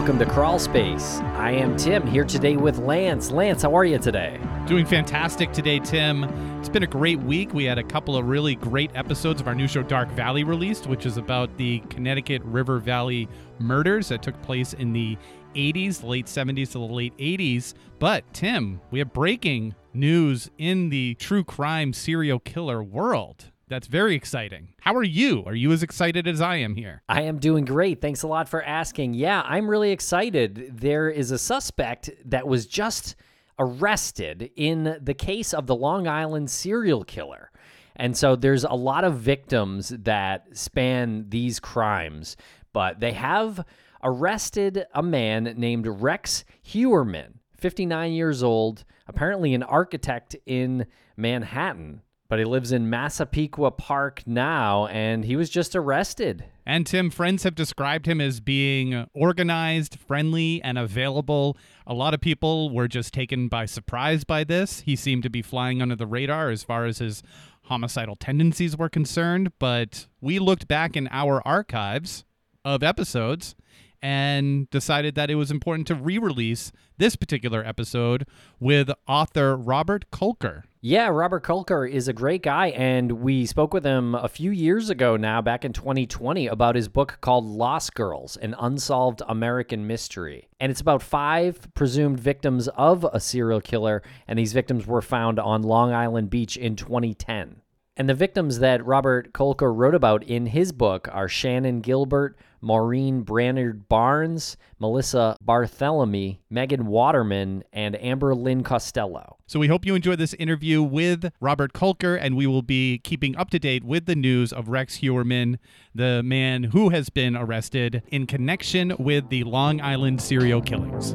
welcome to Crawlspace. I am Tim here today with Lance. Lance, how are you today? Doing fantastic today, Tim. It's been a great week. We had a couple of really great episodes of our new show, Dark Valley, released, which is about the Connecticut River Valley murders that took place in the 80s, late 70s to the late 80s. But, Tim, we have breaking news in the true crime serial killer world. That's very exciting. How are you? Are you as excited as I am here? I am doing great. Thanks a lot for asking. Yeah, I'm really excited. There is a suspect that was just arrested in the case of the Long Island serial killer. And so there's a lot of victims that span these crimes, but they have arrested a man named Rex Heuermann, 59 years old, apparently an architect in Manhattan but he lives in Massapequa Park now, and he was just arrested. And Tim, friends have described him as being organized, friendly, and available. A lot of people were just taken by surprise by this. He seemed to be flying under the radar as far as his homicidal tendencies were concerned, but we looked back in our archives of episodes and decided that it was important to re release this particular episode with author Robert Kolker. Yeah, Robert Kolker is a great guy, and we spoke with him a few years ago now, back in 2020, about his book called Lost Girls An Unsolved American Mystery. And it's about five presumed victims of a serial killer, and these victims were found on Long Island Beach in 2010. And the victims that Robert Kolker wrote about in his book are Shannan Gilbert, Maureen Brainerd Barnes, Melissa Barthelemy, Megan Waterman, and Amber Lynn Costello. So we hope you enjoy this interview with Robert Kolker, and we will be keeping up to date with the news of Rex Heuermann, the man who has been arrested in connection with the Long Island serial killings.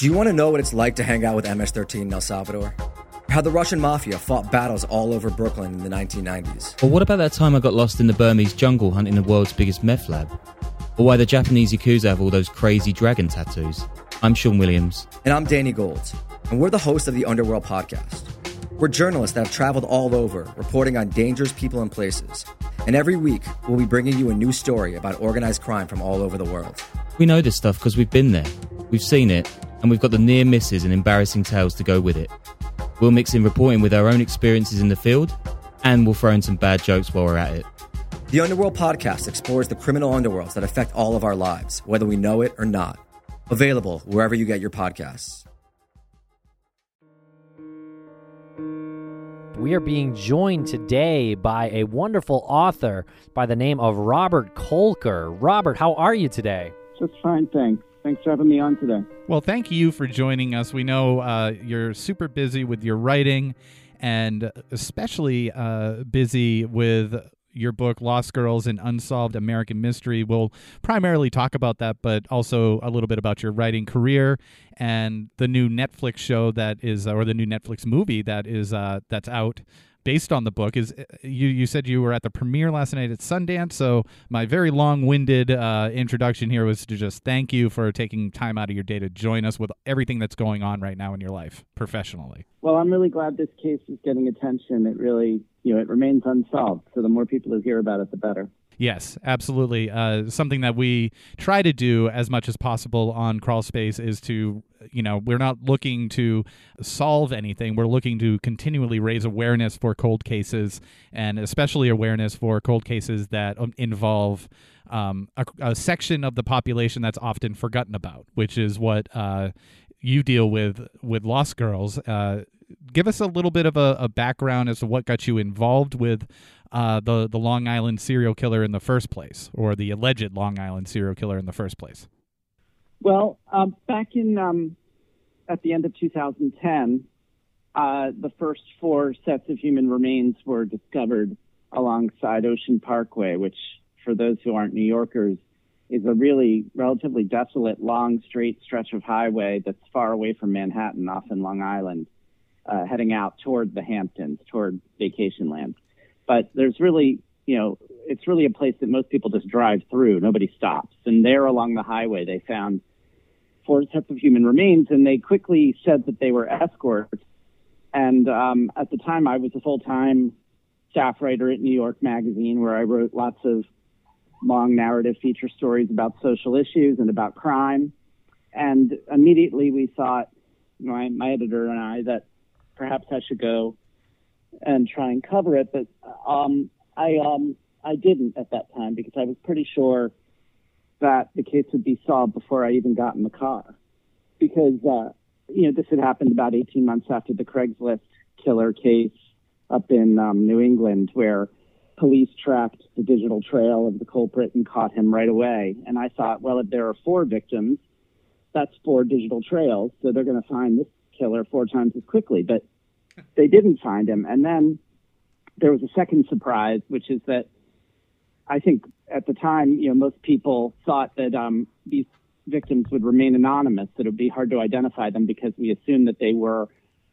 Do you want to know what it's like to hang out with MS-13 in El Salvador? How the Russian mafia fought battles all over Brooklyn in the 1990s? Or what about that time I got lost in the Burmese jungle hunting the world's biggest meth lab? Or why the Japanese Yakuza have all those crazy dragon tattoos? I'm Sean Williams. And I'm Danny Gold. And we're the hosts of the Underworld podcast. We're journalists that have traveled all over, reporting on dangerous people and places. And every week, we'll be bringing you a new story about organized crime from all over the world. We know this stuff because we've been there, we've seen it, and we've got the near misses and embarrassing tales to go with it. We'll mix in reporting with our own experiences in the field, and we'll throw in some bad jokes while we're at it. The Underworld podcast explores the criminal underworlds that affect all of our lives, whether we know it or not. Available wherever you get your podcasts. We are being joined today by a wonderful author by the name of Robert Kolker. Robert, how are you today? Just fine, thanks. Thanks for having me on today. Well, thank you for joining us. We know uh, you're super busy with your writing and especially uh, busy with your book lost girls and unsolved american mystery we'll primarily talk about that but also a little bit about your writing career and the new netflix show that is or the new netflix movie that is uh, that's out based on the book is uh, you you said you were at the premiere last night at Sundance so my very long-winded uh, introduction here was to just thank you for taking time out of your day to join us with everything that's going on right now in your life professionally. Well I'm really glad this case is getting attention. It really you know it remains unsolved. So the more people who hear about it the better Yes, absolutely. Uh, something that we try to do as much as possible on Crawlspace is to, you know, we're not looking to solve anything. We're looking to continually raise awareness for cold cases, and especially awareness for cold cases that um, involve um, a, a, section of the population that's often forgotten about, which is what uh, you deal with with Lost Girls. Uh, give us a little bit of a, a, background as to what got you involved with uh, the the Long Island serial killer in the first place, or the alleged Long Island serial killer in the first place? Well, um, back in um, at the end of 2010, uh, the first four sets of human remains were discovered alongside Ocean Parkway, which, for those who aren't New Yorkers, is a really relatively desolate, long, straight stretch of highway that's far away from Manhattan, off in Long Island, uh, heading out toward the Hamptons, toward vacation land but there's really, you know, it's really a place that most people just drive through. Nobody stops. And there along the highway, they found four sets of human remains, and they quickly said that they were escorts. And um, at the time, I was a full time staff writer at New York Magazine, where I wrote lots of long narrative feature stories about social issues and about crime. And immediately we thought, my, my editor and I, that perhaps I should go and try and cover it. But um, I, um, I didn't at that time because I was pretty sure that the case would be solved before I even got in the car. Because, uh, you know, this had happened about 18 months after the Craigslist killer case up in um, New England, where police tracked the digital trail of the culprit and caught him right away. And I thought, well, if there are four victims, that's four digital trails, so they're going to find this killer four times as quickly. But they didn't find him. And then there was a second surprise, which is that I think at the time, you know, most people thought that um, these victims would remain anonymous, that it would be hard to identify them because we assumed that they were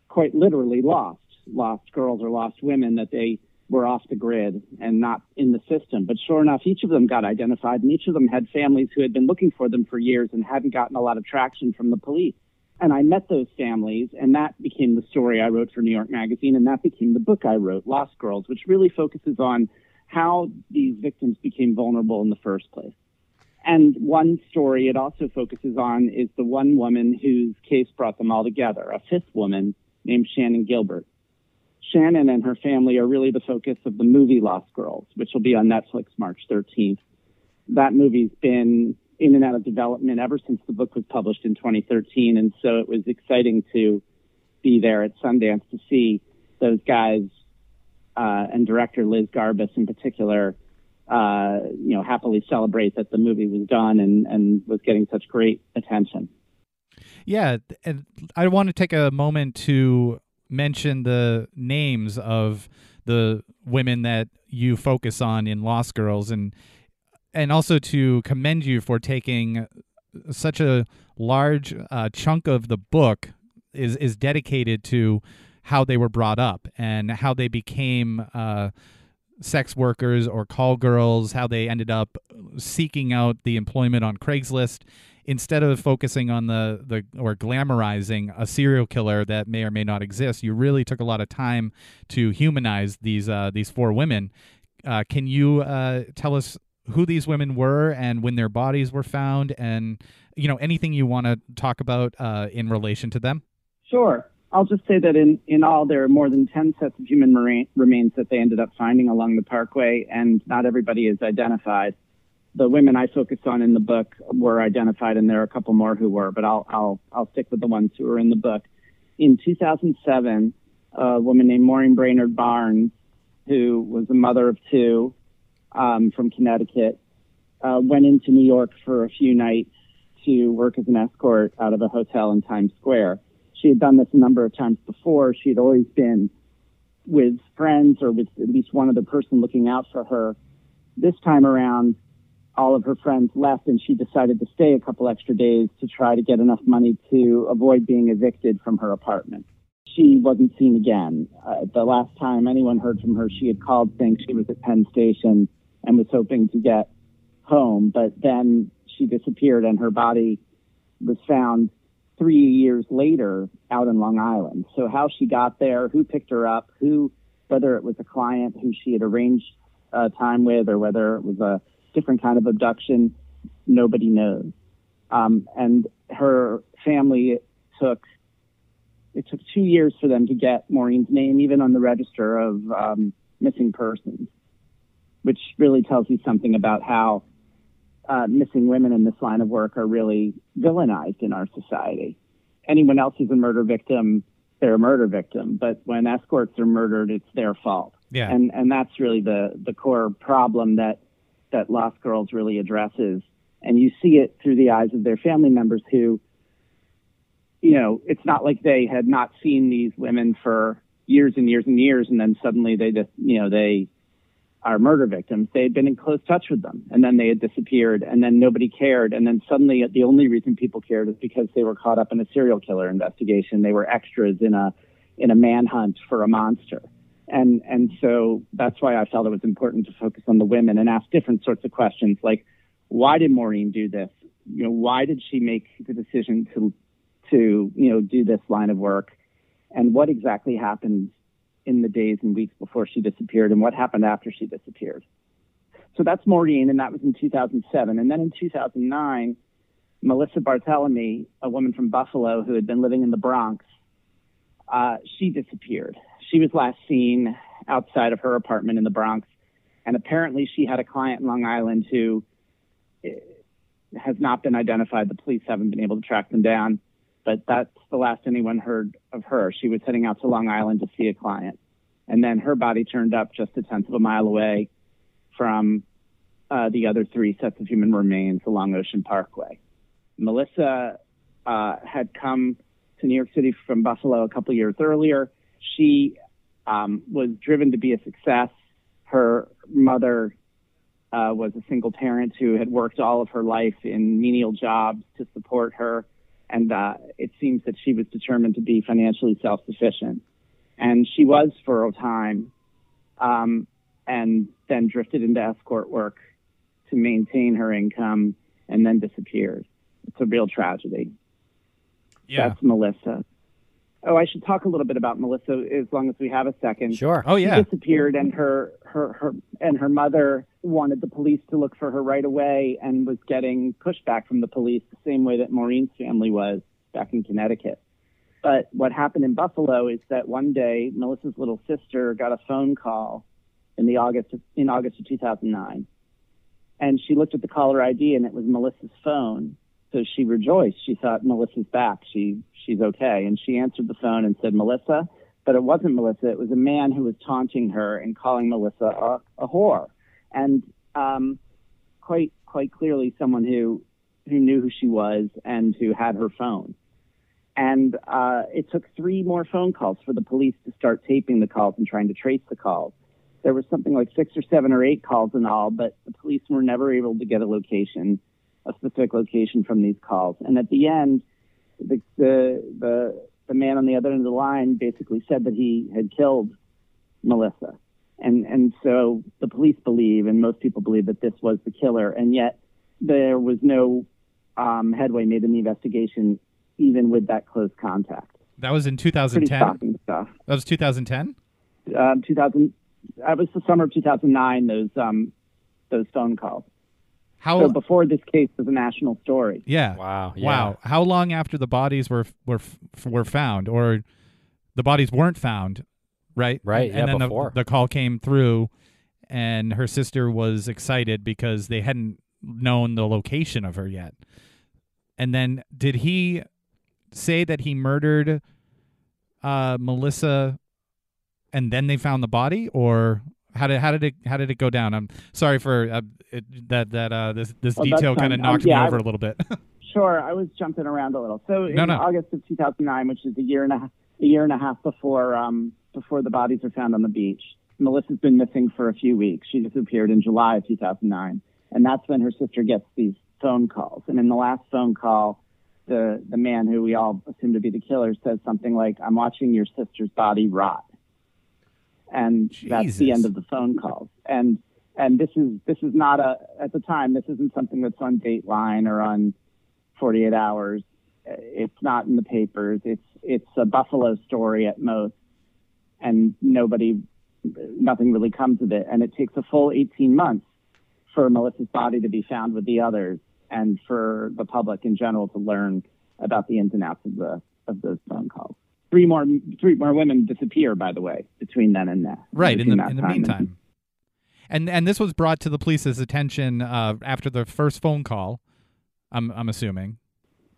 quite literally lost, lost girls or lost women, that they were off the grid and not in the system. But sure enough, each of them got identified, and each of them had families who had been looking for them for years and hadn't gotten a lot of traction from the police. And I met those families, and that became the story I wrote for New York Magazine, and that became the book I wrote, Lost Girls, which really focuses on how these victims became vulnerable in the first place. And one story it also focuses on is the one woman whose case brought them all together, a fifth woman named Shannan Gilbert. Shannan and her family are really the focus of the movie Lost Girls, which will be on Netflix March 13th. That movie's been in and out of development ever since the book was published in 2013, and so it was exciting to be there at Sundance to see those guys uh, and director Liz Garbus in particular, uh, you know, happily celebrate that the movie was done and, and was getting such great attention. Yeah, and I want to take a moment to mention the names of the women that you focus on in Lost Girls, and and also to commend you for taking such a large uh, chunk of the book is is dedicated to how they were brought up and how they became uh, sex workers or call girls, how they ended up seeking out the employment on Craigslist instead of focusing on the the or glamorizing a serial killer that may or may not exist. You really took a lot of time to humanize these uh, these four women. Uh, can you uh, tell us who these women were and when their bodies were found, and you know anything you want to talk about uh, in relation to them? Sure. I'll just say that in, in all, there are more than 10 sets of human remains that they ended up finding along the parkway, and not everybody is identified. The women I focused on in the book were identified, and there are a couple more who were, but I'll, I'll, I'll stick with the ones who are in the book. In 2007, a woman named Maureen Brainerd Barnes, who was a mother of two um, from Connecticut, uh, went into New York for a few nights to work as an escort out of a hotel in Times Square she had done this a number of times before. She had always been with friends or with at least one other person looking out for her. This time around, all of her friends left and she decided to stay a couple extra days to try to get enough money to avoid being evicted from her apartment. She wasn't seen again. Uh, the last time anyone heard from her, she had called saying she was at Penn Station and was hoping to get home, but then she disappeared and her body was found three years later out in Long Island. So how she got there, who picked her up, who, whether it was a client who she had arranged uh, time with or whether it was a different kind of abduction, nobody knows. Um, and her family took, it took two years for them to get Maureen's name, even on the register of um, missing persons, which really tells you something about how uh, missing women in this line of work are really villainized in our society. Anyone else who's a murder victim, they're a murder victim. But when escorts are murdered, it's their fault. Yeah. And and that's really the the core problem that that Lost Girls really addresses. And you see it through the eyes of their family members who, you know, it's not like they had not seen these women for years and years and years, and then suddenly they just, you know, they our murder victims, they had been in close touch with them and then they had disappeared and then nobody cared. And then suddenly the only reason people cared is because they were caught up in a serial killer investigation. They were extras in a, in a manhunt for a monster. And, and so that's why I felt it was important to focus on the women and ask different sorts of questions like, why did Maureen do this? you know, why did she make the decision to, to, you know, do this line of work and what exactly happened in the days and weeks before she disappeared and what happened after she disappeared. So that's Maureen, and that was in 2007. And then in 2009, Melissa Barthelemy, a woman from Buffalo who had been living in the Bronx, uh, she disappeared. She was last seen outside of her apartment in the Bronx, and apparently she had a client in Long Island who eh, has not been identified. The police haven't been able to track them down, but that's the last anyone heard of her. She was heading out to Long Island to see a client, and then her body turned up just a tenth of a mile away from uh, the other three sets of human remains along Ocean Parkway. Melissa uh, had come to New York City from Buffalo a couple years earlier. She um, was driven to be a success. Her mother uh, was a single parent who had worked all of her life in menial jobs to support her, and uh, it seems that she was determined to be financially self-sufficient. And she was for a time, um, and then drifted into escort work to maintain her income, and then disappeared. It's a real tragedy. Yeah. That's Melissa. Oh, I should talk a little bit about Melissa as long as we have a second. Sure. Oh yeah. She disappeared, and her, her her and her mother wanted the police to look for her right away, and was getting pushback from the police the same way that Maureen's family was back in Connecticut. But what happened in Buffalo is that one day Melissa's little sister got a phone call in the August of, in August of 2009, and she looked at the caller ID, and it was Melissa's phone. So she rejoiced. She thought Melissa's back. She she's okay. And she answered the phone and said Melissa, but it wasn't Melissa. It was a man who was taunting her and calling Melissa a, a whore, and um, quite quite clearly someone who who knew who she was and who had her phone. And uh, it took three more phone calls for the police to start taping the calls and trying to trace the calls. There was something like six or seven or eight calls in all, but the police were never able to get a location a specific location from these calls. And at the end, the, the, the, the man on the other end of the line basically said that he had killed Melissa. And, and so the police believe, and most people believe that this was the killer. And yet there was no um, headway made in the investigation, even with that close contact. That was in Pretty 2010. shocking stuff. That was 2010. Um, 2000, that was the summer of 2009, those, um, those phone calls. How? So before this case was a national story. yeah. Wow. Yeah. Wow. How long after the bodies were were were found, or the bodies weren't found, right? Right, And, yeah, then the- before. The, call came through, and her sister was excited because they hadn't known the location of her yet. And then, did he say that he murdered uh, Melissa, and then they found the body, or how did how did it how did it go down? I'm sorry for uh, it, that that uh, this this Oh, that's detail kind of. Um, knocked yeah, me over a little bit. Sure, I was jumping around a little. So in No, no. August of 2009, which is a year and a, a year and a half before um, before the bodies are found on the beach, Melissa's been missing for a few weeks. She disappeared in July of 2009, and that's when her sister gets these phone calls. And in the last phone call, the the man who we all assume to be the killer says something like, "I'm watching your sister's body rot," and that's the end of the phone calls. And and this is this is not a at the time this isn't something that's on Dateline or on 48 hours. It's not in the papers. It's it's a Buffalo story at most, and nobody, nothing really comes of it. And it takes a full 18 months for Melissa's body to be found with the others, and for the public in general to learn about the ins and outs of the of those phone calls. Three more three more women disappear, by the way, between then and now. right in the in the meantime and and and this was brought to the police's attention uh, after the first phone call i'm i'm assuming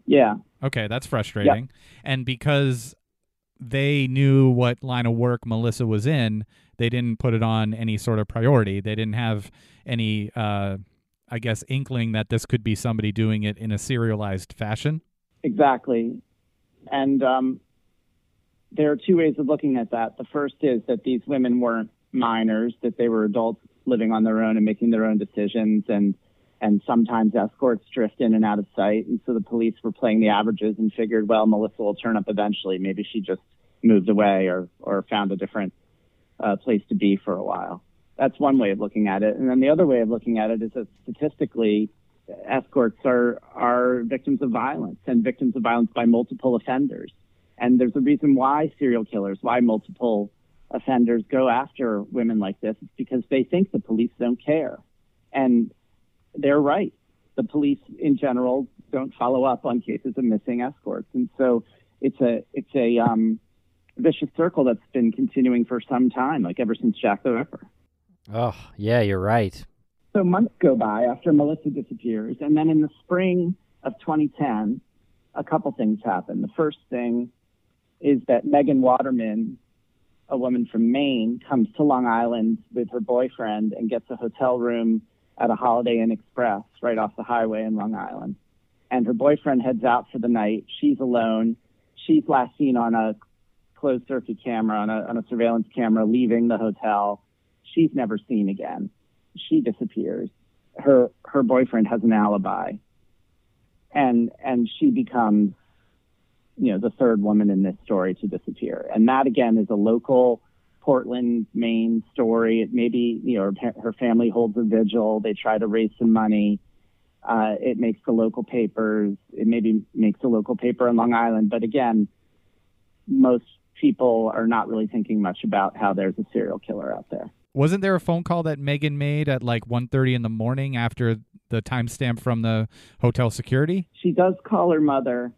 Yeah. okay that's frustrating and because they knew what line of work melissa was in they didn't put it on any sort of priority they didn't have any uh i guess inkling that this could be somebody doing it in a serialized fashion Exactly. And um, there are two ways of looking at that. The first is that these women weren't minors, that they were adults living on their own and making their own decisions, and and sometimes escorts drift in and out of sight. And so the police were playing the averages and figured, well, Melissa will turn up eventually. Maybe she just moved away or or found a different uh, place to be for a while. That's one way of looking at it. And then the other way of looking at it is that statistically, escorts are are victims of violence and victims of violence by multiple offenders. And there's a reason why serial killers, why multiple offenders go after women like this. It's because they think the police don't care. And they're right. The police in general don't follow up on cases of missing escorts. And so it's a it's a um, vicious circle that's been continuing for some time, like ever since Jack the Ripper. Oh, yeah, you're right. So months go by after Melissa disappears, and then in the spring of 2010, a couple things happen. The first thing is that Megan Waterman, a woman from Maine, comes to Long Island with her boyfriend and gets a hotel room at a Holiday Inn Express right off the highway in Long Island. And her boyfriend heads out for the night. She's alone. She's last seen on a closed circuit camera, on a, on a surveillance camera, leaving the hotel. She's never seen again. She disappears. Her her boyfriend has an alibi, and and she becomes, you know, the third woman in this story to disappear. And that again is a local Portland, Maine story. It maybe you know her, her family holds a vigil. They try to raise some money. Uh, it makes the local papers. It maybe makes the local paper in Long Island. But again, most people are not really thinking much about how there's a serial killer out there. Wasn't there a phone call that Megan made at like 1.30 in the morning after the timestamp from the hotel security? She does call her mother,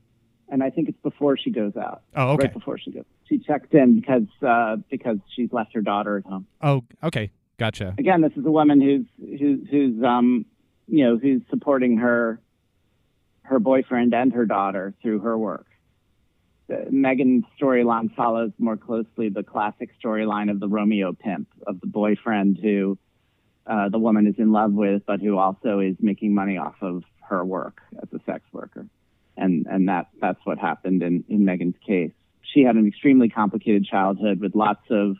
and I think it's before she goes out. Oh, okay. Right before she goes. She checked in because uh, because she's left her daughter at home. Oh, okay. Gotcha. Again, this is a woman who's who's who's um you know who's supporting her her boyfriend and her daughter through her work. Megan's storyline follows more closely the classic storyline of the Romeo pimp, of the boyfriend who uh, the woman is in love with, but who also is making money off of her work as a sex worker. And, and that, that's what happened in, in Megan's case. She had an extremely complicated childhood with lots of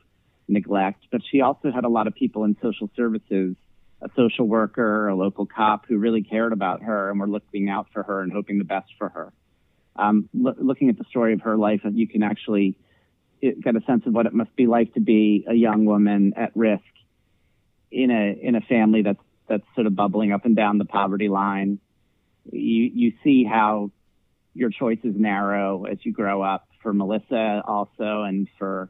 neglect, but she also had a lot of people in social services, a social worker, a local cop who really cared about her and were looking out for her and hoping the best for her um, lo- looking at the story of her life, you can actually get a sense of what it must be like to be a young woman at risk in a in a family that's that's sort of bubbling up and down the poverty line. You you see how your choices narrow as you grow up. For Melissa also, and for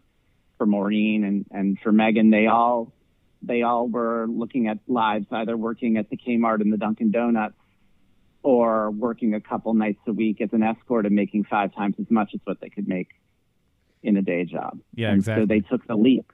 for Maureen and and for Megan, they all they all were looking at lives either working at the Kmart and the Dunkin' Donuts or working a couple nights a week as an escort and making five times as much as what they could make in a day job. Yeah, and exactly. So they took the leap.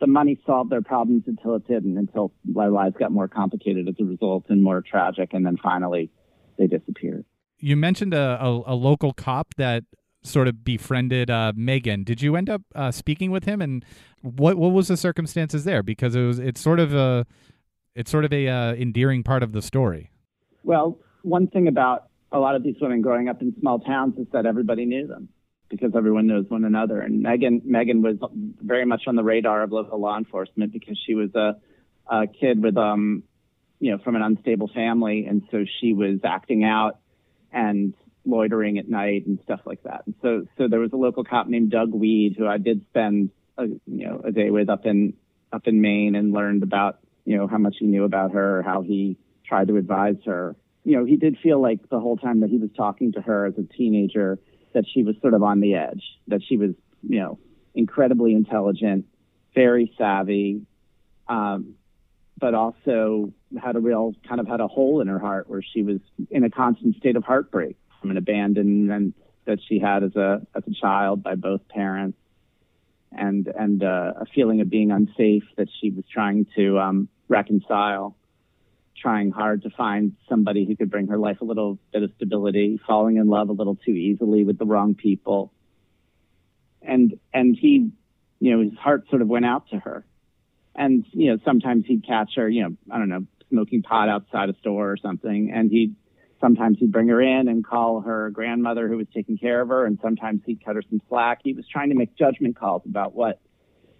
The money solved their problems until it didn't, until their lives got more complicated as a result and more tragic, and then finally they disappeared. You mentioned a, a, a local cop that sort of befriended uh, Megan. Did you end up uh, speaking with him, and what what was the circumstances there? Because it was it's sort of a it's sort of a uh, endearing part of the story. Well, one thing about a lot of these women growing up in small towns is that everybody knew them because everyone knows one another. And Megan, Megan was very much on the radar of local law enforcement because she was a, a kid with, um, you know, from an unstable family, and so she was acting out and loitering at night and stuff like that. And so, so there was a local cop named Doug Weed who I did spend, a, you know, a day with up in up in Maine and learned about, you know, how much he knew about her, how he tried to advise her. You know, he did feel like the whole time that he was talking to her as a teenager that she was sort of on the edge, that she was, you know, incredibly intelligent, very savvy, um, but also had a real kind of had a hole in her heart where she was in a constant state of heartbreak from an abandonment that she had as a as a child by both parents, and and uh, a feeling of being unsafe that she was trying to um, reconcile trying hard to find somebody who could bring her life a little bit of stability, falling in love a little too easily with the wrong people. And and he, you know, his heart sort of went out to her. And, you know, sometimes he'd catch her, you know, I don't know, smoking pot outside a store or something. And he'd sometimes he'd bring her in and call her grandmother who was taking care of her. And sometimes he'd cut her some slack. He was trying to make judgment calls about what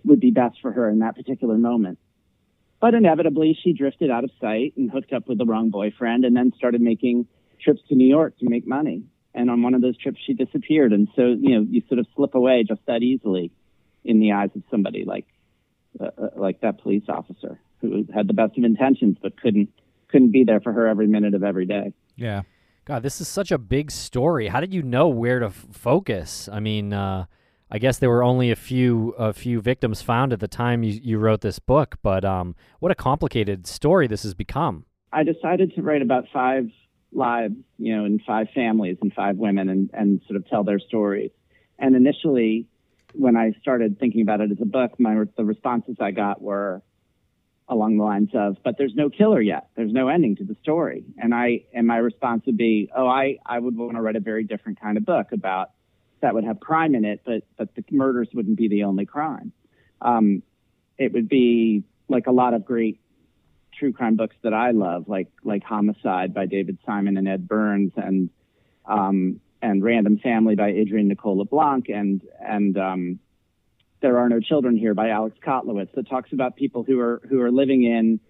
would be best for her in that particular moment. But inevitably, she drifted out of sight and hooked up with the wrong boyfriend and then started making trips to New York to make money. And on one of those trips, she disappeared. And so, you know, you sort of slip away just that easily in the eyes of somebody like, uh, uh like that police officer who had the best of intentions but couldn't couldn't be there for her every minute of every day. Yeah. God, this is such a big story. How did you know where to f- focus? I mean, uh, I guess there were only a few a few victims found at the time you, you wrote this book, but um, what a complicated story this has become. I decided to write about five lives, you know, in five families and five women, and and sort of tell their stories. And initially, when I started thinking about it as a book, my the responses I got were along the lines of, "But there's no killer yet. There's no ending to the story." And I and my response would be, "Oh, I I would want to write a very different kind of book about that would have crime in it, but but the murders wouldn't be the only crime. Um, it would be like a lot of great true crime books that I love, like like Homicide by David Simon and Ed Burns, and um, and Random Family by Adrienne Nicole LeBlanc, and and um, There Are No Children Here by Alex Kotlowitz, that talks about people who are who are living in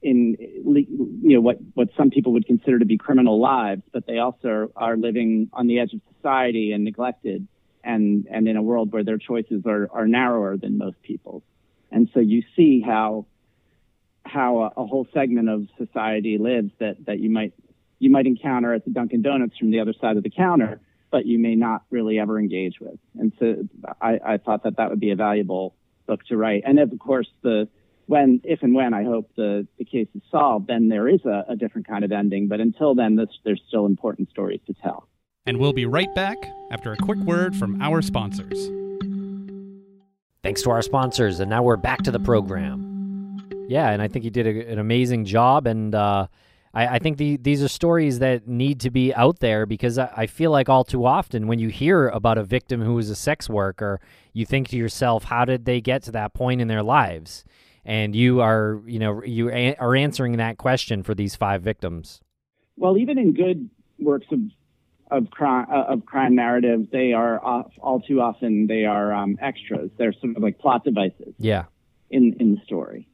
in you know what what some people would consider to be criminal lives, but they also are living on the edge of society and neglected, and and in a world where their choices are are narrower than most people's. And so you see how how a, a whole segment of society lives that that you might you might encounter at the Dunkin' Donuts from the other side of the counter, but you may not really ever engage with. And so I, I thought that that would be a valuable book to write. And of course, the when, if and when I hope the, the case is solved, then there is a, a different kind of ending. But until then, this, there's still important stories to tell. And we'll be right back after a quick word from our sponsors. Thanks to our sponsors, and now we're back to the program. Yeah, and I think you did a, an amazing job, and uh, I, I, think the, these are stories that need to be out there because I, I, feel like all too often when you hear about a victim who is a sex worker, you think to yourself, how did they get to that point in their lives? and you are you know you a- are answering that question for these five victims. Well, even in good works of of crime uh, of crime narrative, they are off, all too often they are um, extras. They're sort of like plot devices. Yeah. In in the story,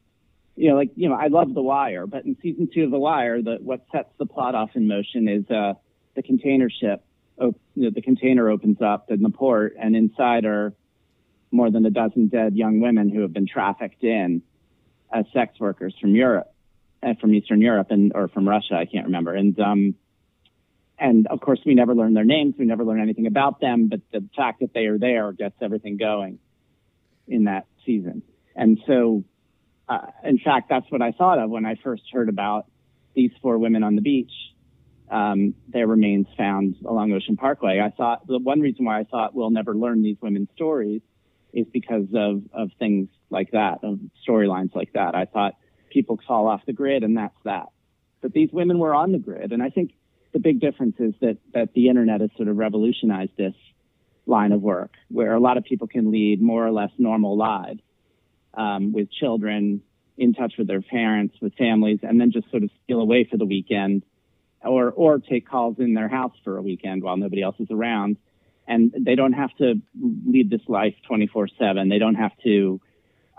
you know, like you know, I love The Wire, but in season two of The Wire, the what sets the plot off in motion is uh, the container ship. Op- you know, the container opens up in the port, and inside are more than a dozen dead young women who have been trafficked in as sex workers from Europe, uh, from Eastern Europe, and or from Russia, I can't remember. And um, and of course, we never learn their names. We never learn anything about them. But the fact that they are there gets everything going in that season. And so, uh, in fact, that's what I thought of when I first heard about these four women on the beach. Um, their remains found along Ocean Parkway. I thought the one reason why I thought we'll never learn these women's stories is because of, of things like that, of storylines like that. I thought people fall off the grid and that's that. But these women were on the grid. And I think the big difference is that, that the internet has sort of revolutionized this line of work where a lot of people can lead more or less normal lives um, with children in touch with their parents, with families, and then just sort of steal away for the weekend or, or take calls in their house for a weekend while nobody else is around and they don't have to lead this life 24 7. They don't have to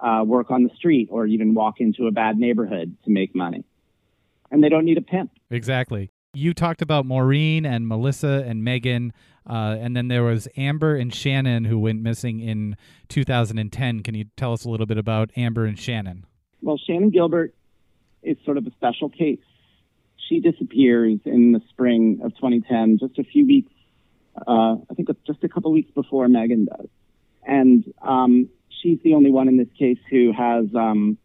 uh, work on the street or even walk into a bad neighborhood to make money. And they don't need a pimp. Exactly. You talked about Maureen and Melissa and Megan, uh, and then there was Amber and Shannan who went missing in 2010. Can you tell us a little bit about Amber and Shannan? Well, Shannan Gilbert is sort of a special case. She disappears in the spring of 2010, just a few weeks uh, I think just a couple weeks before Megan does. And um, she's the only one in this case who has um,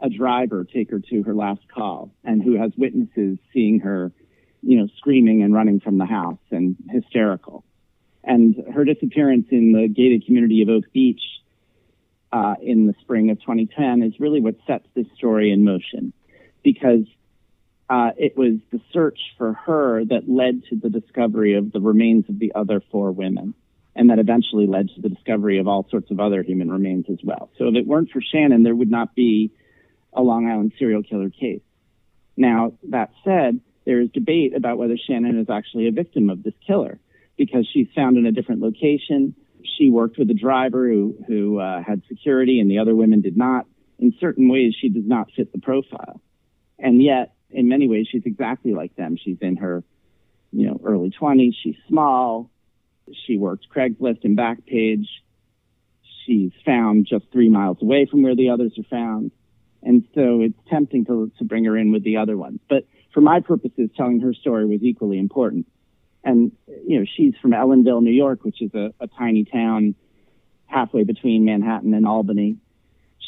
a driver take her to her last call and who has witnesses seeing her, you know, screaming and running from the house and hysterical. And her disappearance in the gated community of Oak Beach uh, in the spring of 2010 is really what sets this story in motion because uh, it was the search for her that led to the discovery of the remains of the other four women, and that eventually led to the discovery of all sorts of other human remains as well. So if it weren't for Shannan, there would not be a Long Island serial killer case. Now, that said, there is debate about whether Shannan is actually a victim of this killer because she's found in a different location. She worked with a driver who, who uh, had security and the other women did not. In certain ways, she does not fit the profile. And yet, in many ways, she's exactly like them. She's in her, you know, early 20s. She's small. She works Craigslist and Backpage. She's found just three miles away from where the others are found. And so it's tempting to, to bring her in with the other ones. But for my purposes, telling her story was equally important. And, you know, she's from Ellenville, New York, which is a, a tiny town halfway between Manhattan and Albany.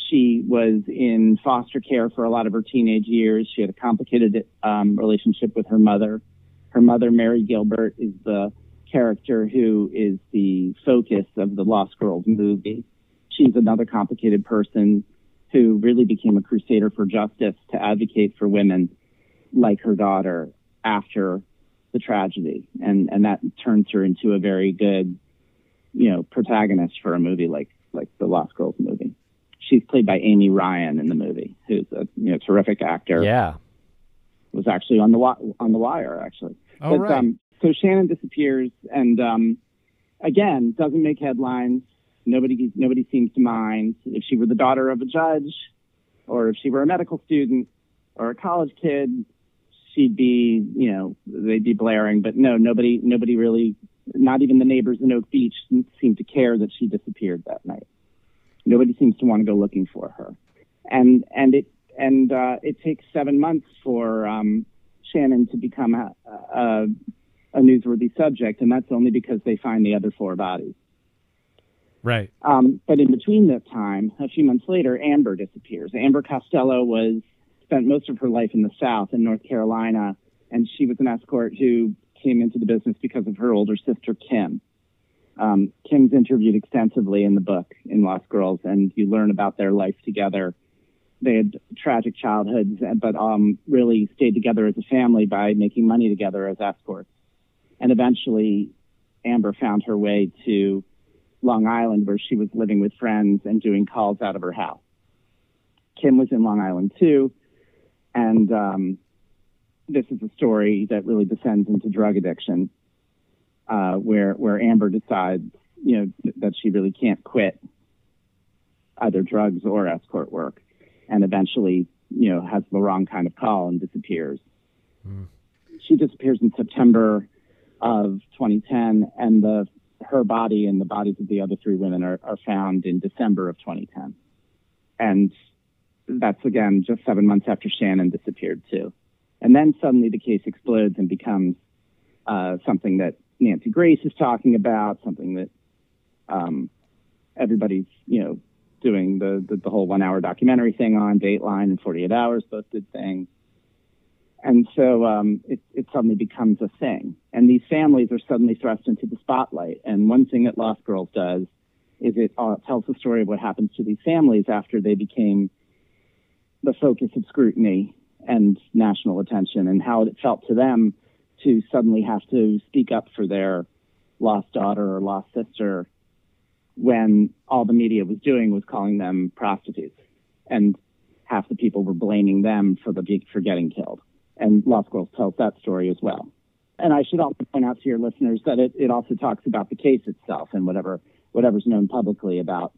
She was in foster care for a lot of her teenage years. She had a complicated um, relationship with her mother. Her mother, Mari Gilbert, is the character who is the focus of the Lost Girls movie. She's another complicated person who really became a crusader for justice to advocate for women like her daughter after the tragedy. And, and that turns her into a very good, you know, protagonist for a movie like, like the Lost Girls movie. She's played by Amy Ryan in the movie, who's a you know terrific actor. Yeah, was actually on the on the wire actually. Oh, but, right. Um, so Shannan disappears, and um, again doesn't make headlines. Nobody nobody seems to mind if she were the daughter of a judge, or if she were a medical student or a college kid. She'd be, you know, they'd be blaring. But no, nobody nobody really, not even the neighbors in Oak Beach seemed to care that she disappeared that night. Nobody seems to want to go looking for her, and and it and uh, it takes seven months for um, Shannan to become a, a, a newsworthy subject, and that's only because they find the other four bodies. Right. Um, but in between that time, a few months later, Amber disappears. Amber Costello was spent most of her life in the South in North Carolina, and she was an escort who came into the business because of her older sister Kim. Um, Kim's interviewed extensively in the book in Lost Girls, and you learn about their life together. They had tragic childhoods, but um, really stayed together as a family by making money together as escorts. And eventually, Amber found her way to Long Island, where she was living with friends and doing calls out of her house. Kim was in Long Island too, and um, this is a story that really descends into drug addiction, uh, where where Amber decides, you know, that she really can't quit either drugs or escort work, and eventually, you know, has the wrong kind of call and disappears. Mm. She disappears in September of 2010, and the her body and the bodies of the other three women are, are found in December of 2010. And that's again just seven months after Shannan disappeared too. And then suddenly the case explodes and becomes uh, something that Nancy Grace is talking about, something that um, everybody's you know doing the, the, the whole one hour documentary thing on Dateline and 48 Hours, both good things. And so um, it, it suddenly becomes a thing. And these families are suddenly thrust into the spotlight. And one thing that Lost Girls does is it uh, tells the story of what happens to these families after they became the focus of scrutiny and national attention and how it felt to them to suddenly have to speak up for their lost daughter or lost sister when all the media was doing was calling them prostitutes. And half the people were blaming them for the for getting killed and Lost Girls tells that story as well. And I should also point out to your listeners that it, it also talks about the case itself and whatever whatever's known publicly about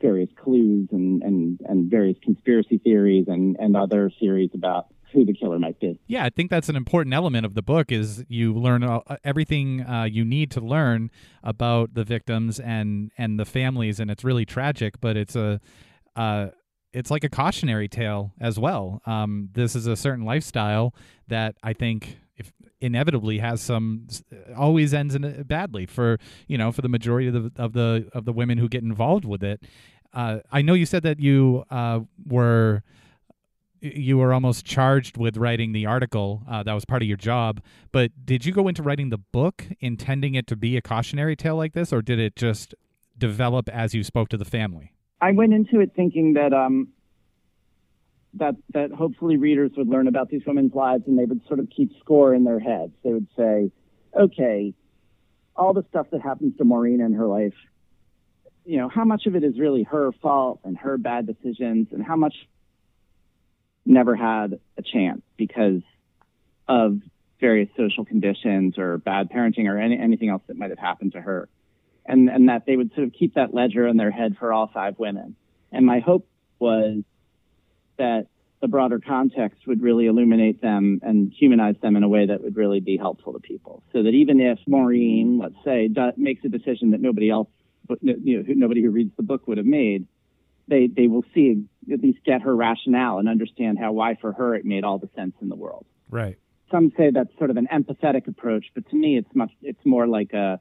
various clues and, and, and various conspiracy theories and, and other theories about who the killer might be. Yeah, I think that's an important element of the book is you learn everything uh, you need to learn about the victims and and the families, and it's really tragic, but it's a uh, it's like a cautionary tale as well. Um, this is a certain lifestyle that I think if inevitably has some always ends in badly for you know for the majority of the of the of the women who get involved with it. Uh, I know you said that you uh, were you were almost charged with writing the article uh, that was part of your job but did you go into writing the book intending it to be a cautionary tale like this or did it just develop as you spoke to the family I went into it thinking that um, that that hopefully readers would learn about these women's lives and they would sort of keep score in their heads. They would say, okay, all the stuff that happens to Maureen in her life, you know, how much of it is really her fault and her bad decisions, and how much never had a chance because of various social conditions or bad parenting or any, anything else that might have happened to her and, and that they would sort of keep that ledger in their head for all five women. And my hope was that the broader context would really illuminate them and humanize them in a way that would really be helpful to people. So that even if Maureen, let's say, makes a decision that nobody else, you know, nobody who reads the book would have made, they they will see at least get her rationale and understand how why for her it made all the sense in the world. Right. Some say that's sort of an empathetic approach, but to me, it's much it's more like a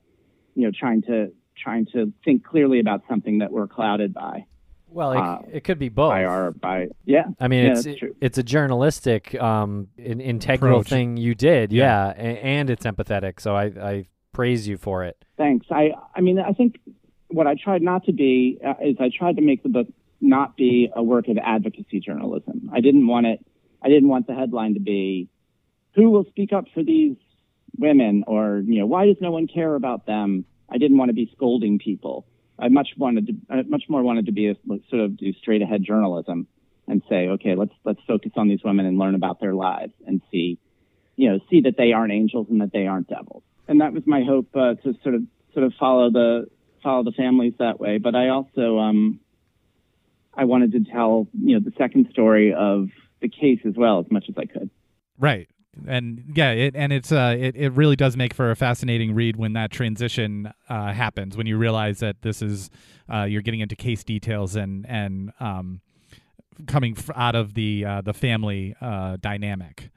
you know trying to trying to think clearly about something that we're clouded by. Well, it, Uh, it could be both. By our by yeah. I mean, yeah, it's that's it's a journalistic, um, in, integral Approach. thing you did, Yeah. yeah, a- and it's empathetic. So I, I praise you for it. Thanks. I I mean I think what I tried not to be uh, is I tried to make the book not be a work of advocacy journalism. I didn't want it. I didn't want the headline to be, "Who will speak up for these women?" or you know, "Why does no one care about them?" I didn't want to be scolding people. I much wanted to. I much more wanted to be a, sort of do straight ahead journalism and say, okay, let's let's focus on these women and learn about their lives and see, you know, see that they aren't angels and that they aren't devils. And that was my hope uh, to sort of sort of follow the follow the families that way. But I also um, I wanted to tell you know the second story of the case as well as much as I could. Right. And yeah, it, and it's uh, it, it really does make for a fascinating read when that transition uh, happens when you realize that this is uh, you're getting into case details and and um, coming f- out of the uh, the family uh, dynamic.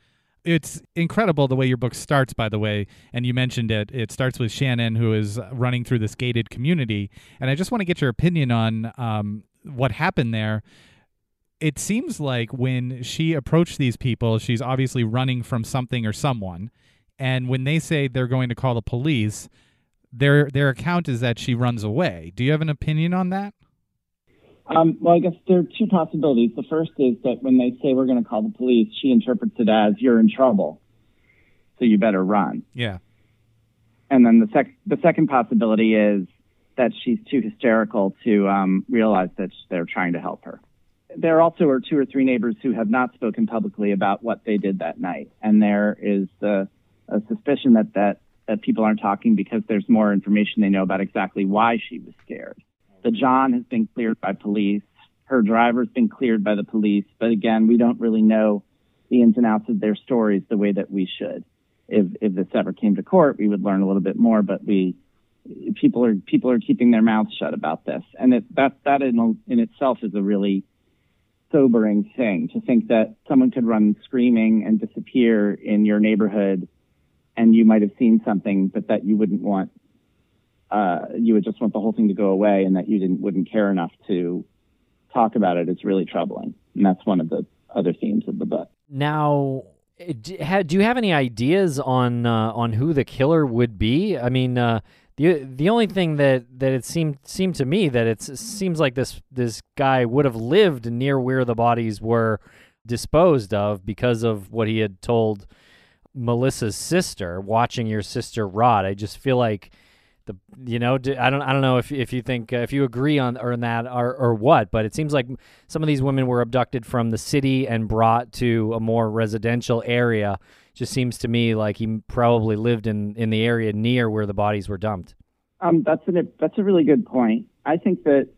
It's incredible the way your book starts, by the way, and you mentioned it. It starts with Shannan, who is running through this gated community, and I just want to get your opinion on um, what happened there it seems like when she approached these people, she's obviously running from something or someone. And when they say they're going to call the police, their their account is that she runs away. Do you have an opinion on that? Um, well, I guess there are two possibilities. The first is that when they say we're going to call the police, she interprets it as you're in trouble, so you better run. Yeah. And then the sec- the second possibility is that she's too hysterical to um, realize that they're trying to help her. There also are two or three neighbors who have not spoken publicly about what they did that night, and there is the, a suspicion that, that that people aren't talking because there's more information they know about exactly why she was scared. The John has been cleared by police. Her driver's been cleared by the police, but again, we don't really know the ins and outs of their stories the way that we should if if this ever came to court, we would learn a little bit more. But we people are people are keeping their mouths shut about this, and it, that that in in itself is a really sobering thing to think that someone could run screaming and disappear in your neighborhood, and you might have seen something, but that you wouldn't want. Uh, you would just want the whole thing to go away, and that you didn't wouldn't care enough to talk about it. It's really troubling, and that's one of the other themes of the book. Now, eh, do you have any ideas on uh, on who the killer would be? I mean, uh, the the only thing that, that it seemed seemed to me that it seems like this this guy would have lived near where the bodies were disposed of because of what he had told Melissa's sister, watching your sister rot. I just feel like the you know I don't I don't know if if you think uh, if you agree on or on that or or what, but it seems like some of these women were abducted from the city and brought to a more residential area. Just seems to me like he probably lived in in the area near where the bodies were dumped. Um, that's a that's a really good point. I think that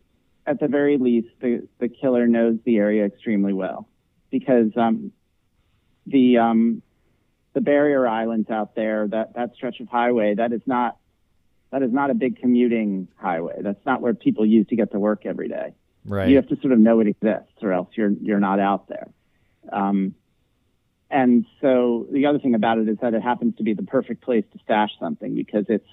at the very least, the the killer knows the area extremely well because um, the um, the barrier islands out there, that that stretch of highway, that is not that is not a big commuting highway. That's not where people use to get to work every day. Right. You have to sort of know it exists, or else you're you're not out there. Um, and so the other thing about it is that it happens to be the perfect place to stash something because it's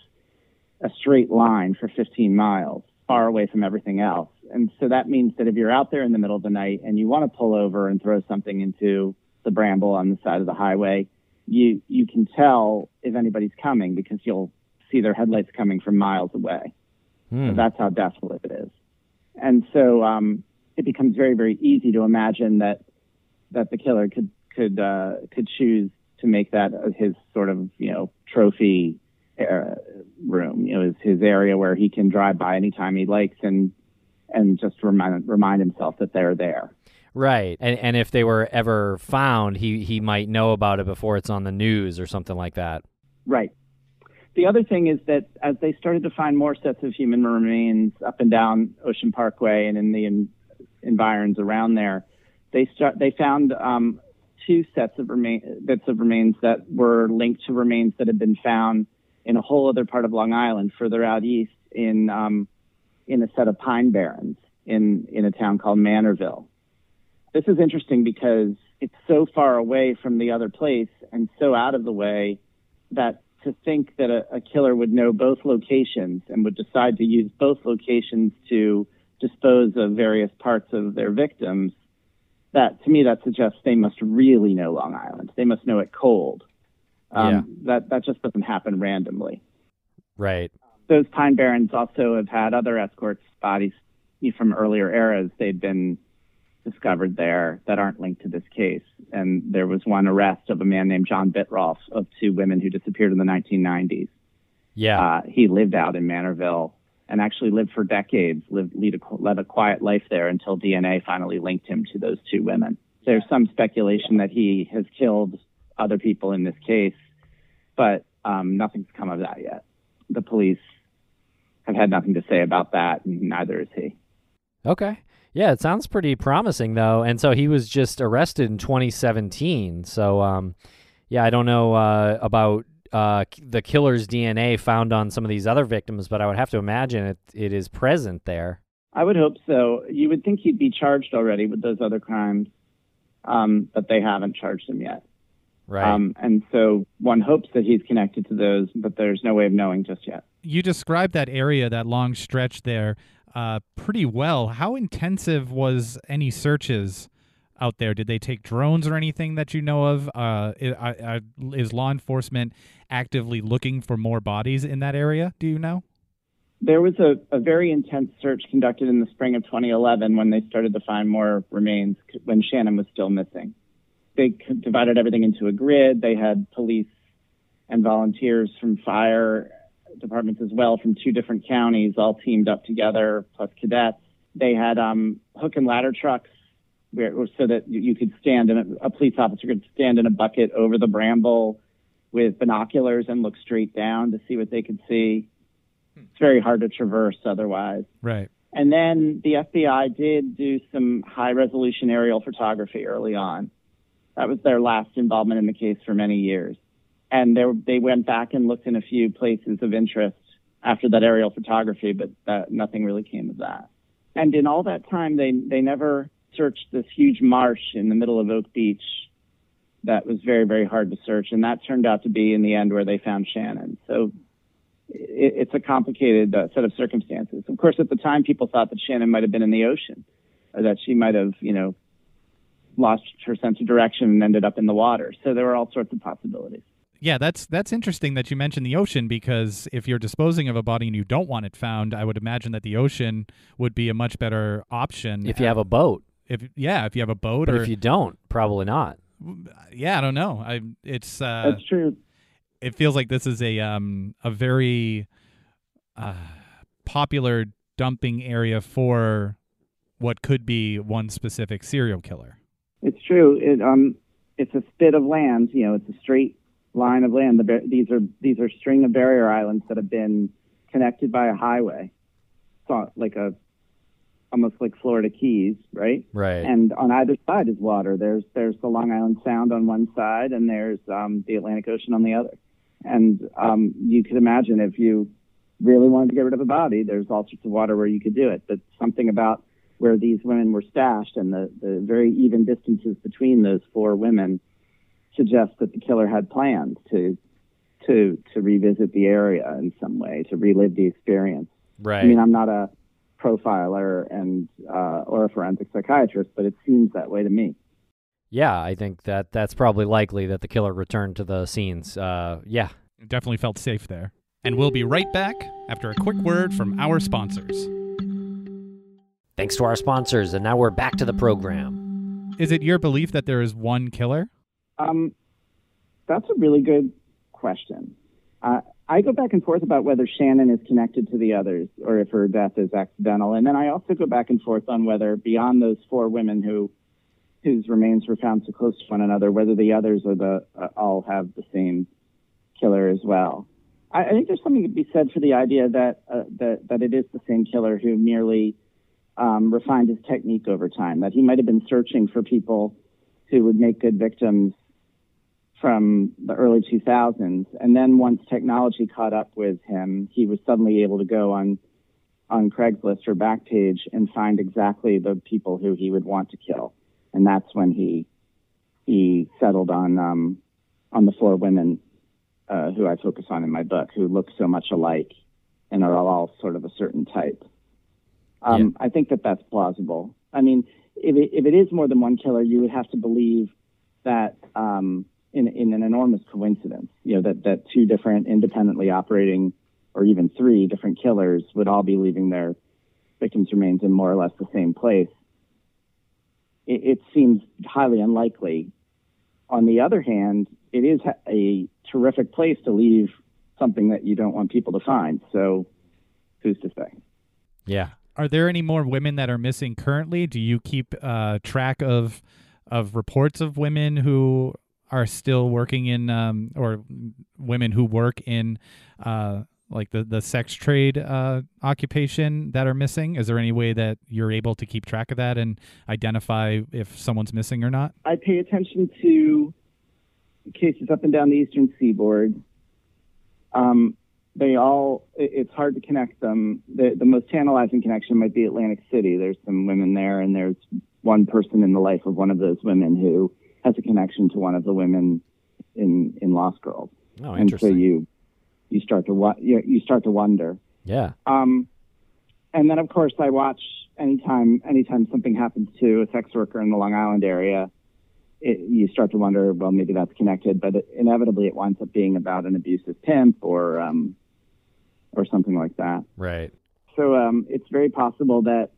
a straight line for 15 miles, far away from everything else. And so that means that if you're out there in the middle of the night and you want to pull over and throw something into the bramble on the side of the highway, you you can tell if anybody's coming because you'll see their headlights coming from miles away. Hmm. So that's how desolate it is. And so um, it becomes very, very easy to imagine that that the killer could could uh, could choose to make that his sort of you know trophy uh, room, you know, his, his area where he can drive by anytime he likes and and just remind remind himself that they're there. Right. And and if they were ever found, he he might know about it before it's on the news or something like that. Right. The other thing is that as they started to find more sets of human remains up and down Ocean Parkway and in the en- environs around there, they start they found um, two sets of bits of remains that were linked to remains that had been found in a whole other part of Long Island, further out east in um, in a set of pine barrens in in a town called Manorville. this is interesting because it's so far away from the other place and so out of the way that to think that a, a killer would know both locations and would decide to use both locations to dispose of various parts of their victims, that to me that suggests they must really know Long Island. They must know it cold. Um, Yeah. That that just doesn't happen randomly. Right. Those Pine Barrens also have had other escorts bodies from earlier eras. They'd been discovered there that aren't linked to this case. And there was one arrest of a man named John Bittrolff of two women who disappeared in the 1990s. Yeah. Uh, he lived out in Manorville and actually lived for decades, lived a, led a quiet life there until DNA finally linked him to those two women. There's some speculation that he has killed other people in this case, but um, nothing's come of that yet. The police have had nothing to say about that, and neither is he. Okay. Yeah, it sounds pretty promising though. And so he was just arrested in 2017. So um yeah, I don't know uh, about uh, the killer's DNA found on some of these other victims, but I would have to imagine it it is present there. I would hope so. You would think he'd be charged already with those other crimes, um, but they haven't charged him yet. Right. Um, and so one hopes that he's connected to those, but there's no way of knowing just yet. You described that area, that long stretch there, uh, pretty well. How intensive was any searches out there? Did they take drones or anything that you know of? Uh, is law enforcement actively looking for more bodies in that area? Do you know? There was a, a very intense search conducted in the spring of 2011 when they started to find more remains when Shannan was still missing. They divided everything into a grid. They had police and volunteers from fire departments as well from two different counties all teamed up together, plus cadets. They had um, hook and ladder trucks where, so that you- could stand in a, a police officer could stand in a bucket over the bramble with binoculars and look straight down to see what they could see. Hmm. It's very hard to traverse otherwise. Right. And then the FBI did do some high resolution aerial photography early on. That was their last involvement in the case for many years. And they, they went back and looked in a few places of interest after that aerial photography, but that, nothing really came of that. And in all that time, they, they never searched this huge marsh in the middle of Oak Beach that was very, very hard to search. And that turned out to be in the end where they found Shannan. So it, it's a complicated uh, set of circumstances. Of course, at the time, people thought that Shannan might have been in the ocean, or that she might have, you know, lost her sense of direction and ended up in the water. So there were all sorts of possibilities. Yeah, that's that's interesting that you mentioned the ocean because if you're disposing of a body and you don't want it found, I would imagine that the ocean would be a much better option. if you have a boat, if yeah, if you have a boat but or if you don't, probably not. yeah, I don't know. I it's uh That's true. it feels like this is a um a very uh popular dumping area for what could be one specific serial killer. It's true. It, um, it's a spit of land. You know, it's a straight line of land. The, bar- these are these are string of barrier islands that have been connected by a highway, so like a almost like Florida Keys, right? Right. And on either side is water. There's there's the Long Island Sound on one side, and there's um, the Atlantic Ocean on the other. And um, you could imagine if you really wanted to get rid of a body, there's all sorts of water where you could do it. But something about where these women were stashed and the, the very even distances between those four women suggests that the killer had plans to to to revisit the area in some way, to relive the experience. right. I mean, I'm not a profiler and uh, or a forensic psychiatrist, but it seems that way to me. yeah, I think that that's probably likely that the killer returned to the scenes. Uh, yeah. Definitely felt safe there. And we'll be right back after a quick word from our sponsors. Thanks to our sponsors, and now we're back to the program. Is it your belief that there is one killer? Um, that's a really good question. Uh, I go back and forth about whether Shannan is connected to the others or if her death is accidental, and then I also go back and forth on whether beyond those four women who whose remains were found so close to one another, whether the others or the uh, all have the same killer as well. I, I think there's something to be said for the idea that uh, that that it is the same killer who merely um, refined his technique over time. That he might have been searching for people who would make good victims from the early 2000s, and then once technology caught up with him, he was suddenly able to go on on Craigslist or Backpage and find exactly the people who he would want to kill. and that's when he he settled on um, on the four women uh, who I focus on in my book, who look so much alike and are all sort of a certain type. Um, I think that that's plausible. I mean, if it, if it is more than one killer, you would have to believe that um, in, in an enormous coincidence, you know, that, that two different independently operating or even three different killers would all be leaving their victims' remains in more or less the same place. It, it seems highly unlikely. On the other hand, it is a terrific place to leave something that you don't want people to find. So, who's to say? Yeah. Are there any more women that are missing currently? Do you keep uh, track of of reports of women who are still working in um, or women who work in uh, like the the sex trade uh, occupation that are missing? Is there any way that you're able to keep track of that and identify if someone's missing or not? I pay attention to cases up and down the eastern seaboard. Um, they all, it's hard to connect them. The, the most tantalizing connection might be Atlantic City. There's some women there, and there's one person in the life of one of those women who has a connection to one of the women in in Lost Girls. Oh, and so you you start to wa- you, you start to wonder. Yeah. Um, and then of course I watch anytime anytime something happens to a sex worker in the Long Island area, it, you start to wonder, well, maybe that's connected, but it, inevitably it winds up being about an abusive pimp or um, or something like that. Right. So um, it's very possible that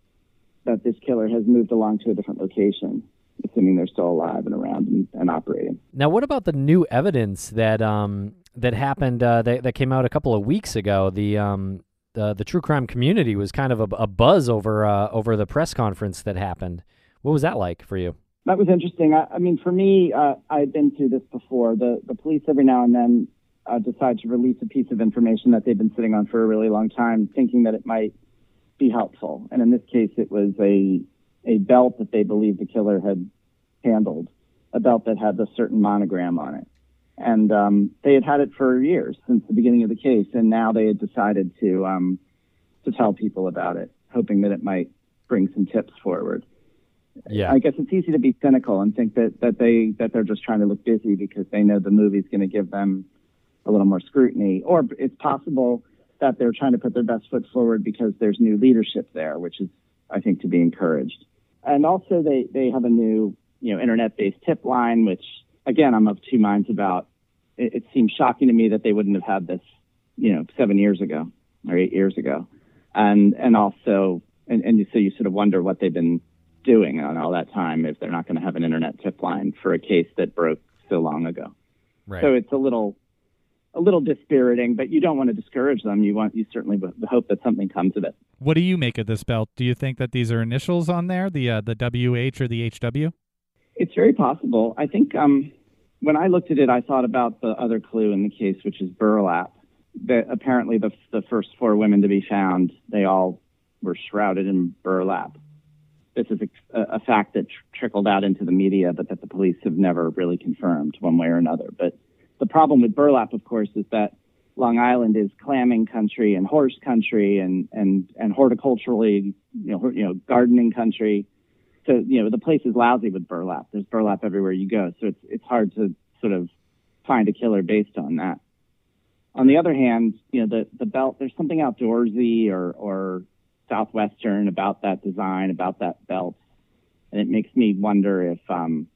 that this killer has moved along to a different location, assuming they're still alive and around and, and operating. Now, what about the new evidence that um that happened uh, that that came out a couple of weeks ago? The um the the true crime community was kind of a, a buzz over uh, over the press conference that happened. What was that like for you? That was interesting. I, I mean, for me, uh, I've been through this before. The the police every now and then uh, decide to release a piece of information that they've been sitting on for a really long time, thinking that it might be helpful. And in this case, it was a a belt that they believed the killer had handled, a belt that had a certain monogram on it. And um, they had had it for years since the beginning of the case, and now they had decided to um, to tell people about it, hoping that it might bring some tips forward. Yeah. I guess it's easy to be cynical and think that, that they that they're just trying to look busy because they know the movie's going to give them a little more scrutiny, or it's possible that they're trying to put their best foot forward because there's new leadership there, which is I think to be encouraged. And also they they have a new you know internet-based tip line, which again I'm of two minds about. It, it seems shocking to me that they wouldn't have had this you know seven years ago or eight years ago, and and also and, and so you sort of wonder what they've been doing on all that time if they're not going to have an internet tip line for a case that broke so long ago. Right. So it's a little a little dispiriting, but you don't want to discourage them. You want you certainly hope that something comes of it. What do you make of this belt? Do you think that these are initials on there, the uh, the WH or the HW? It's very possible. I think um, when I looked at it, I thought about the other clue in the case, which is burlap. That apparently the the first four women to be found, they all were shrouded in burlap. This is a, a fact that tr- trickled out into the media, but that the police have never really confirmed one way or another. But the problem with burlap, of course, is that Long Island is clamming country and horse country and and and horticulturally, you know, you know, gardening country. So you know, the place is lousy with burlap. There's burlap everywhere you go, so it's it's hard to sort of find a killer based on that. On the other hand, you know, the the belt, there's something outdoorsy or or southwestern about that design, about that belt, and it makes me wonder if um,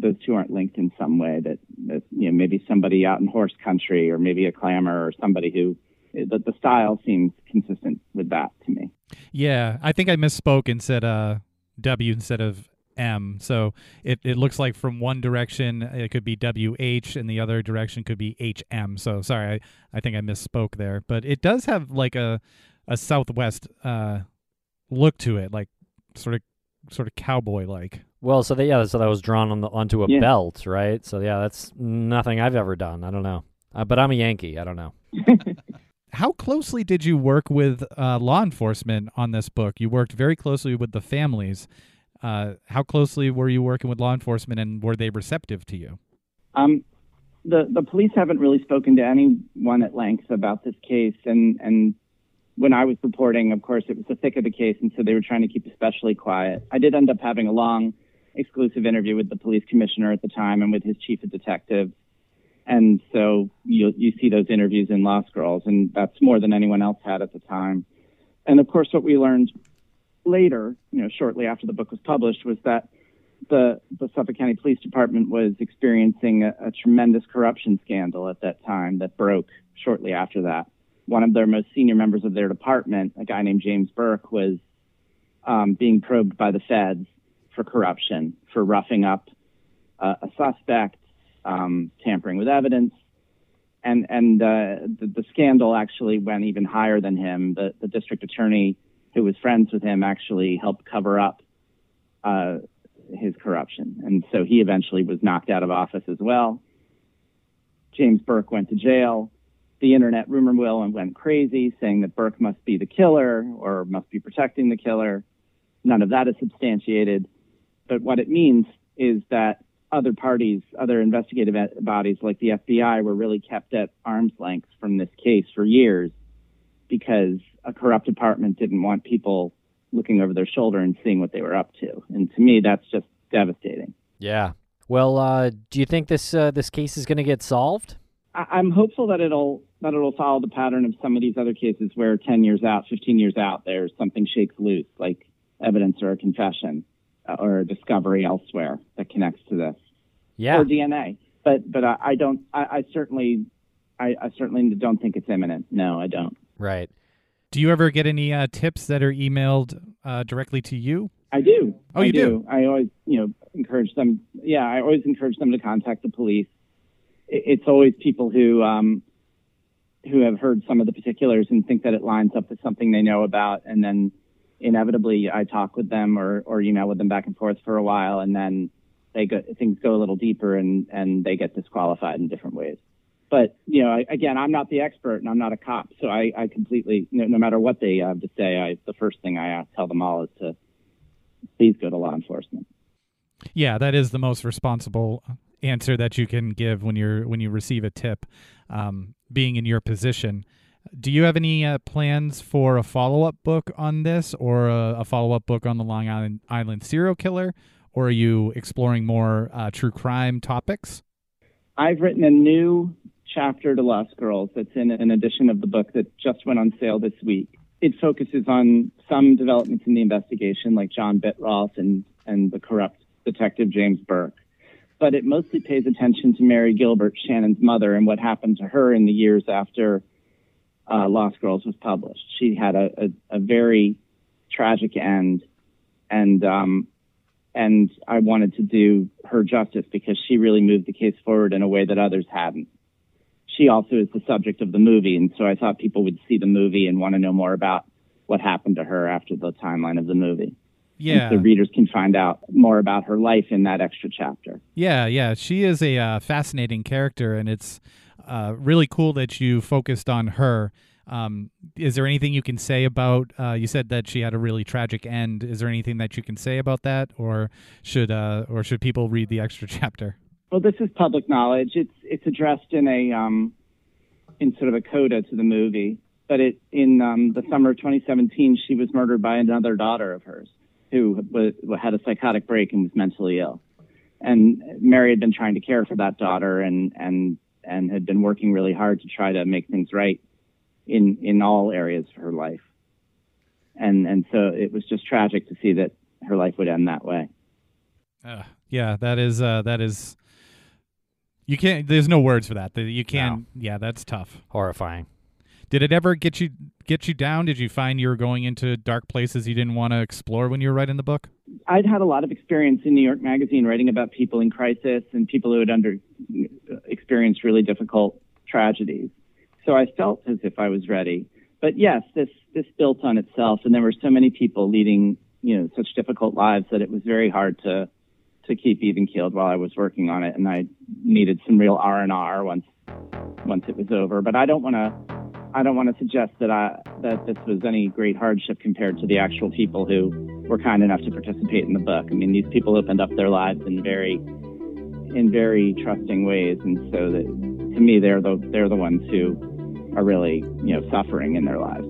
those two aren't linked in some way. That, that you know maybe somebody out in horse country, or maybe a clammer, or somebody who the, the style seems consistent with that to me. Yeah, I think I misspoke and said uh, W instead of M. So it, it looks like from one direction it could be WH and the other direction could be HM. So sorry, I, I think I misspoke there. But it does have like a a southwest uh, look to it, like sort of sort of cowboy like. Well, so that yeah, so that was drawn on the onto a Yeah. belt, right? So yeah, that's nothing I've ever done. I don't know, uh, but I'm a Yankee. I don't know. How closely did you work with uh, law enforcement on this book? You worked very closely with the families. Uh, how closely were you working with law enforcement, and were they receptive to you? Um, the the police haven't really spoken to anyone at length about this case, and and when I was reporting, of course, it was the thick of the case, and so they were trying to keep especially quiet. I did end up having a long exclusive interview with the police commissioner at the time and with his chief of detectives. And so you you see those interviews in Lost Girls, and that's more than anyone else had at the time. And of course, what we learned later, you know, shortly after the book was published, was that the the Suffolk County Police Department was experiencing a, a tremendous corruption scandal at that time that broke shortly after that. One of their most senior members of their department, a guy named James Burke, was um, being probed by the feds for corruption, for roughing up uh, a suspect, um, tampering with evidence, and and uh, the, the, scandal actually went even higher than him. The, the district attorney, who was friends with him, actually helped cover up uh, his corruption, and so he eventually was knocked out of office as well. James Burke went to jail. The internet rumor mill went crazy, saying that Burke must be the killer or must be protecting the killer. None of that is substantiated. But what it means is that other parties, other investigative bodies like the FBI were really kept at arm's length from this case for years because a corrupt department didn't want people looking over their shoulder and seeing what they were up to. And to me, that's just devastating. Yeah. Well, uh, do you think this uh, this case is going to get solved? I- am hopeful that it'll that it'll follow the pattern of some of these other cases where 10 years out, 15 years out, there's something shakes loose, like evidence or a confession or a discovery elsewhere that connects to this. Yeah. Or DNA. But but I, I don't. I, I certainly I, I, certainly don't think it's imminent. No, I don't. Right. Do you ever get any uh, tips that are emailed uh, directly to you? I do. Oh, you do? do. I always, you know, encourage them. Yeah, I always encourage them to contact the police. It's always people who um, who have heard some of the particulars and think that it lines up with something they know about, and then inevitably I talk with them or or email with them back and forth for a while, and then they go things go a little deeper and and they get disqualified in different ways but you know, I, again, I'm not the expert and I'm not a cop, so I, I completely, no, no, matter what they have to say, I the first thing I tell them all is to please go to law enforcement. Yeah, that is the most responsible answer that you can give when you're when you receive a tip. Um, being in your position, do you have any uh, plans for a follow up book on this, or a, a follow up book on the Long Island Island serial killer, or are you exploring more uh, true crime topics? I've written a new chapter to Lost Girls that's in an edition of the book that just went on sale this week. It focuses on some developments in the investigation, like John Bittrolff and, and the corrupt detective James Burke. But it mostly pays attention to Mari Gilbert, Shannan's mother, and what happened to her in the years after uh, Lost Girls was published. She had a, a, a very tragic end, and um, and I wanted to do her justice because she really moved the case forward in a way that others hadn't she also is the subject of the movie, and so I thought people would see the movie and want to know more about what happened to her after the timeline of the movie. Yeah, the readers can find out more about her life in that extra chapter. Yeah, yeah, she is a uh, fascinating character, and it's uh, really cool that you focused on her. Um, is there anything you can say about? Uh, you said that she had a really tragic end. Is there anything that you can say about that, or should uh, or should people read the extra chapter? Well, this is public knowledge. It's it's addressed in a um, in sort of a coda to the movie. But it in um, the summer of 2017, she was murdered by another daughter of hers who was, had a psychotic break and was mentally ill. And Mari had been trying to care for that daughter and and and had been working really hard to try to make things right in in all areas of her life. And and so it was just tragic to see that her life would end that way. Uh, yeah, that is uh, that is you can't. There's no words for that. You can't. No. Yeah, that's tough. Horrifying. Did it ever get you get you down? Did you find you were going into dark places you didn't want to explore when you were writing the book? I'd had a lot of experience in New York Magazine writing about people in crisis and people who had under experienced really difficult tragedies. So I felt as if I was ready. But yes, this this built on itself, and there were so many people leading you know such difficult lives that it was very hard to to keep even keeled while I was working on it, and I needed some real R and R once once it was over. But I don't want to I don't want to suggest that I that this was any great hardship compared to the actual people who were kind enough to participate in the book. I mean, these people opened up their lives in very in very trusting ways, and so that to me, they're the they're the ones who are really you know suffering in their lives.